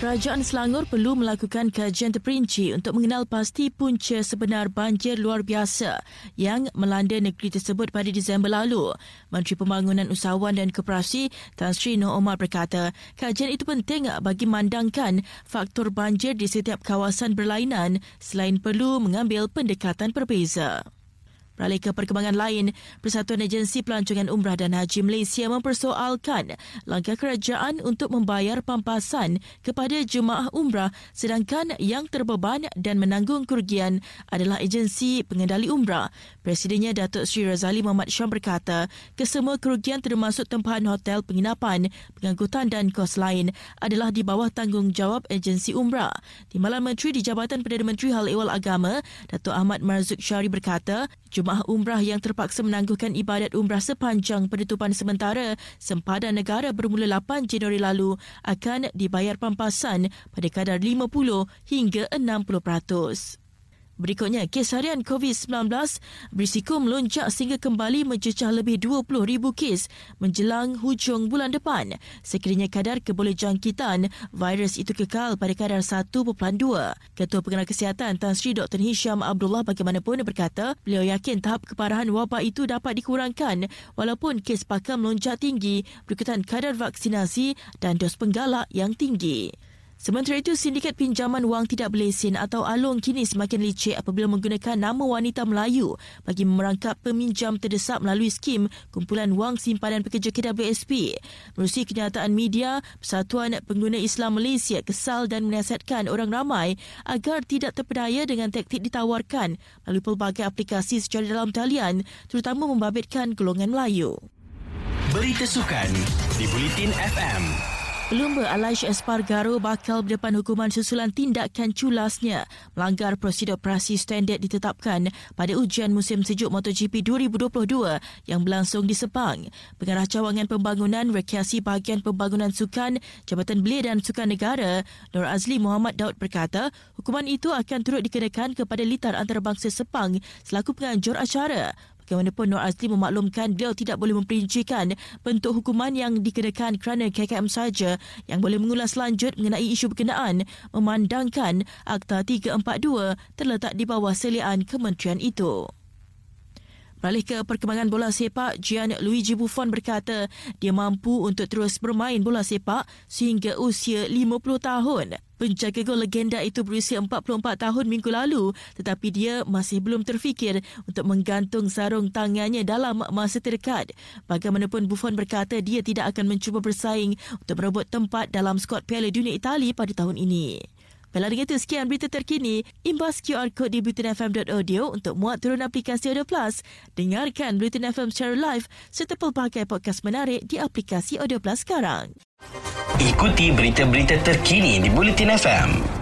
Kerajaan Selangor perlu melakukan kajian terperinci untuk mengenal pasti punca sebenar banjir luar biasa yang melanda negeri tersebut pada Disember lalu. Menteri Pembangunan Usahawan dan Koperasi Tan Sri Noh Omar berkata, kajian itu penting bagi memandangkan faktor banjir di setiap kawasan berlainan selain perlu mengambil pendekatan berbeza. Beralih ke perkembangan lain, Persatuan Agensi Pelancongan Umrah dan Haji Malaysia mempersoalkan langkah kerajaan untuk membayar pampasan kepada jemaah umrah sedangkan yang terbeban dan menanggung kerugian adalah agensi pengendali umrah. Presidennya Datuk Sri Razali Muhammad Syam berkata, kesemua kerugian termasuk tempahan hotel penginapan, pengangkutan dan kos lain adalah di bawah tanggungjawab agensi umrah. Timbalan Menteri di Jabatan Perdana Menteri Hal Ehwal Agama, Datuk Ahmad Marzuk Syari berkata, Jemaah umrah yang terpaksa menangguhkan ibadat umrah sepanjang penutupan sementara sempadan negara bermula 8 Januari lalu akan dibayar pampasan pada kadar 50 hingga 60%. Berikutnya, kes harian COVID-19 berisiko melonjak sehingga kembali mencecah lebih 20,000 kes menjelang hujung bulan depan. Sekiranya kadar kebolehjangkitan virus itu kekal pada kadar 1.2. Ketua Pengarah Kesihatan Tan Sri Dr. Hisham Abdullah bagaimanapun berkata, beliau yakin tahap keparahan wabak itu dapat dikurangkan walaupun kes pakam melonjak tinggi berikutan kadar vaksinasi dan dos penggalak yang tinggi. Sementara itu, sindikat pinjaman wang tidak berlesen atau alung kini semakin licik apabila menggunakan nama wanita Melayu bagi merangkap peminjam terdesak melalui skim kumpulan wang simpanan pekerja KWSP. Merusi kenyataan media, Persatuan Pengguna Islam Malaysia kesal dan menasihatkan orang ramai agar tidak terpedaya dengan taktik ditawarkan melalui pelbagai aplikasi secara dalam talian terutama membabitkan golongan Melayu. Berita sukan di Bulletin FM. Lumba Alaish Espargaro bakal berdepan hukuman susulan tindakan culasnya melanggar prosedur operasi standard ditetapkan pada ujian musim sejuk MotoGP 2022 yang berlangsung di Sepang. Pengarah Cawangan Pembangunan Rekreasi Bahagian Pembangunan Sukan Jabatan Belia dan Sukan Negara Nur Azli Muhammad Daud berkata hukuman itu akan turut dikenakan kepada litar antarabangsa Sepang selaku penganjur acara. Bagaimanapun Nur Azli memaklumkan beliau tidak boleh memperincikan bentuk hukuman yang dikenakan kerana KKM saja yang boleh mengulas lanjut mengenai isu berkenaan memandangkan Akta 342 terletak di bawah selian kementerian itu. Beralih ke perkembangan bola sepak, Gian Luigi Buffon berkata dia mampu untuk terus bermain bola sepak sehingga usia 50 tahun. Penjaga gol legenda itu berusia 44 tahun minggu lalu tetapi dia masih belum terfikir untuk menggantung sarung tangannya dalam masa terdekat. Bagaimanapun Buffon berkata dia tidak akan mencuba bersaing untuk merebut tempat dalam skuad Piala Dunia Itali pada tahun ini. Dengan itu sekian berita terkini. Imbas QR Code di bulletinfm.audio untuk muat turun aplikasi Audio Plus. Dengarkan Bulletin FM secara live serta pelbagai podcast menarik di aplikasi Audio Plus sekarang. Ikuti berita-berita terkini di Bulletin FM.